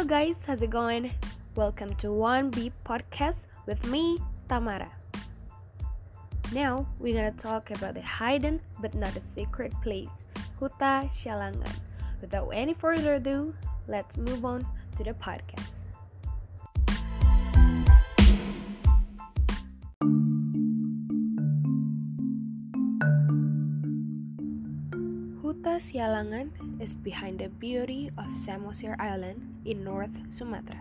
Hello guys, how's it going? Welcome to 1B podcast with me, Tamara. Now we're gonna talk about the hidden but not a secret place, Huta Siallangan. Without any further ado, let's move on to the podcast. Huta Siallangan is behind the beauty of Samosir Island in North Sumatra.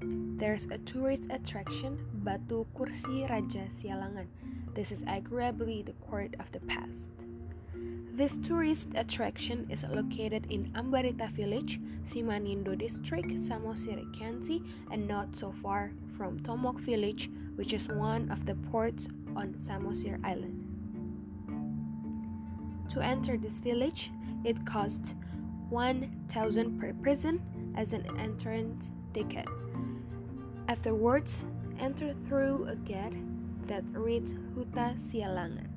There's a tourist attraction, Batu Kursi Raja Siallangan. This is arguably the court of the past. This tourist attraction is located in Ambarita village, Simanindo district, Samosir County, and not so far from Tomok village, which is one of the ports on Samosir Island. To enter this village, it costs 1000 per person as an entrance ticket. Afterwards, enter through a gate that reads Huta Siallangan.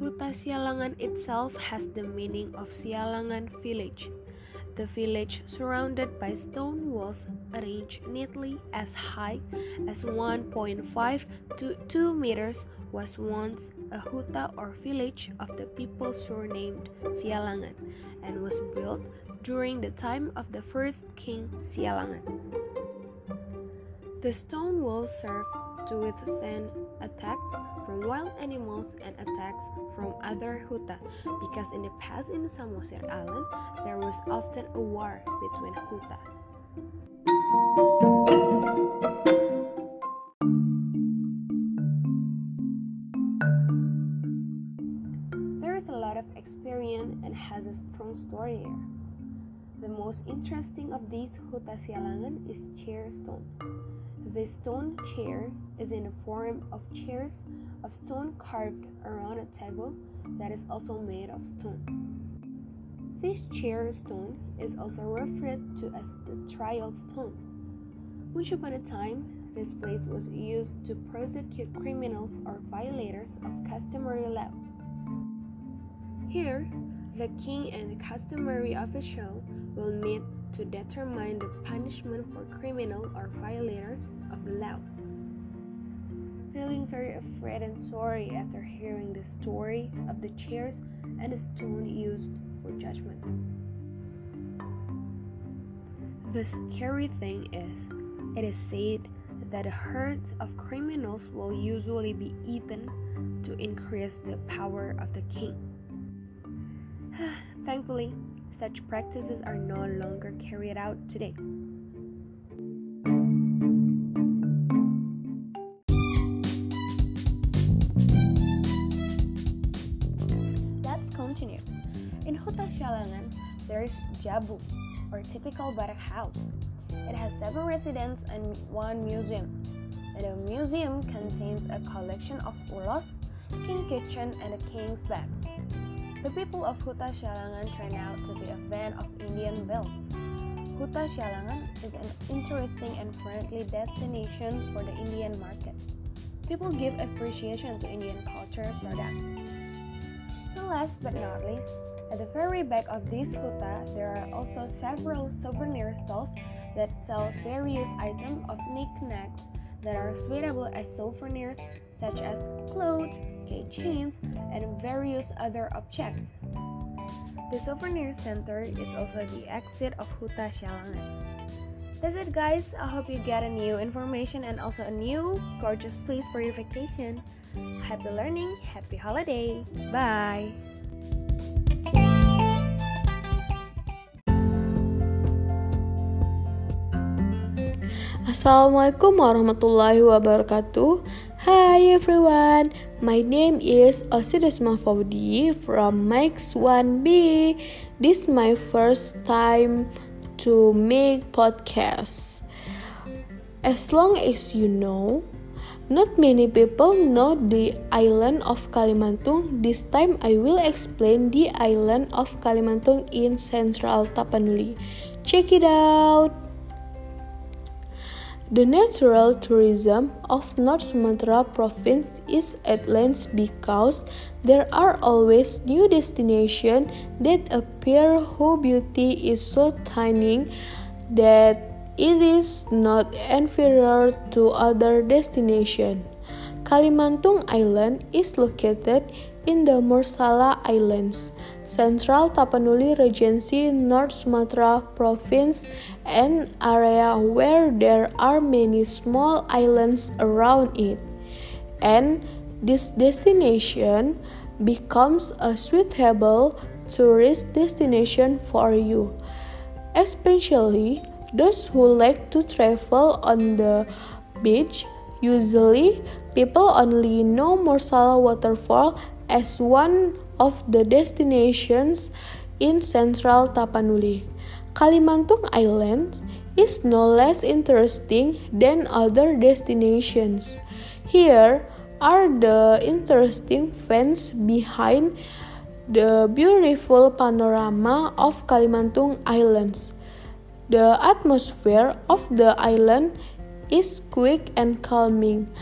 Huta Siallangan itself has the meaning of Siallangan village. The village, surrounded by stone walls arranged neatly as high as 1.5 to 2 meters, was once a huta or village of the people surnamed Siallangan and was built during the time of the first king Siallangan. The stone walls served to withstand attacks from wild animals and attacks from other huta because in the past in Samosir Island there was often a war between huta. There is a lot of experience and has a strong story here. The most interesting of these huta siallangan is chair stone. The stone chair is in the form of chairs of stone carved around a table that is also made of stone. This chair stone is also referred to as the trial stone. Once upon a time, this place was used to prosecute criminals or violators of customary law. Here, the king and the customary official will meet to determine the punishment for criminal or violators of the law. Feeling very afraid and sorry after hearing the story of the chairs and the stone used for judgment. The scary thing is, it is said that herds of criminals will usually be eaten to increase the power of the king. Thankfully, such practices are no longer carried out today. Let's continue. In Huta Siallangan, there is Jabu, or typical Batak house. It has seven residents and one museum. The museum contains a collection of ulos, king kitchen, and a king's bed. The people of Huta Siallangan turn out to be a fan of Indian belts. Huta Siallangan is an interesting and friendly destination for the Indian market. People give appreciation to Indian culture products. And last but not least, at the very back of this huta, there are also several souvenir stalls that sell various items of knickknacks that are suitable as souvenirs such as clothes, keychains, and various other objects. The souvenir center is also the exit of Huta Sialangan. That's it guys, I hope you get a new information and also a new gorgeous place for your vacation. Happy learning, happy holiday, bye! Assalamualaikum warahmatullahi wabarakatuh. Hi everyone, my name is Osidesma Faudi from Max 1B. This is my first time to make podcast. As long as you know, not many people know the island of Kalimantung. This time I will explain the island of Kalimantung in Central Tapanuli. Check it out. The natural tourism of North Sumatra province is advanced because there are always new destinations that appear whose beauty is so stunning that it is not inferior to other destinations. Kalimantung Island is located in the Morsala Islands, Central Tapanuli Regency, North Sumatra Province, an area where there are many small islands around it. And this destination becomes a suitable tourist destination for you, especially those who like to travel on the beach. Usually, people only know Morsala Waterfall as one of the destinations in central Tapanuli. Kalimantung Island is no less interesting than other destinations. Here are the interesting facts behind the beautiful panorama of Kalimantung Islands. The atmosphere of the island is quick and calming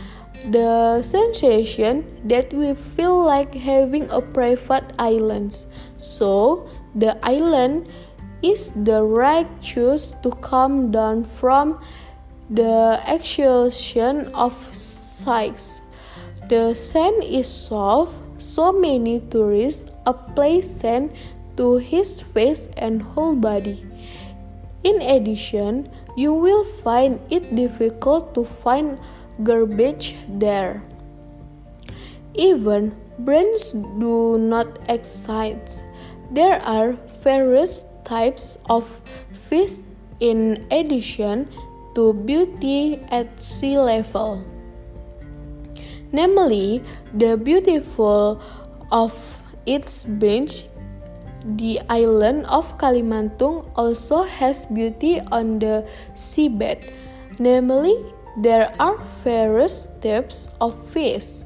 the sensation that we feel like having a private island. So, the island is the right choice to come down from the exhaustion of sights. The sand is soft, so many tourists apply sand to his face and whole body. In addition, you will find it difficult to find garbage there. Even brains do not excite. There are various types of fish in addition to beauty at sea level. Namely, the beautiful of its beach, the island of Kalimantung also has beauty on the seabed, namely there are various types of fish.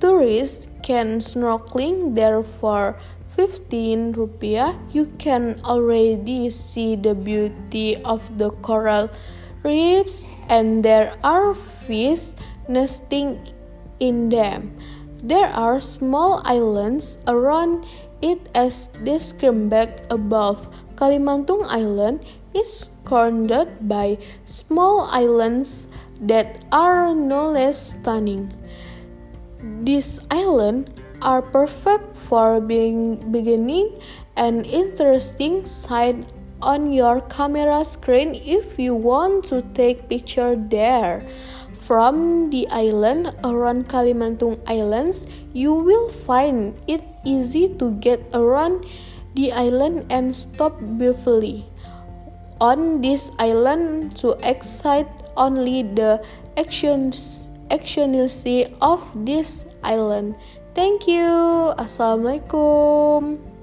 Tourists can snorkeling there for 15 rupiah. You can already see the beauty of the coral reefs and there are fish nesting in them. There are small islands around it as described above. Kalimantung Island is surrounded by small islands that are no less stunning. These islands are perfect for being beginning an interesting sight on your camera screen if you want to take picture there. From the island around Kalimantung Islands, you will find it easy to get around the island and stop briefly on this island to excite only the actions actionality of this island. Thank you. Assalamualaikum.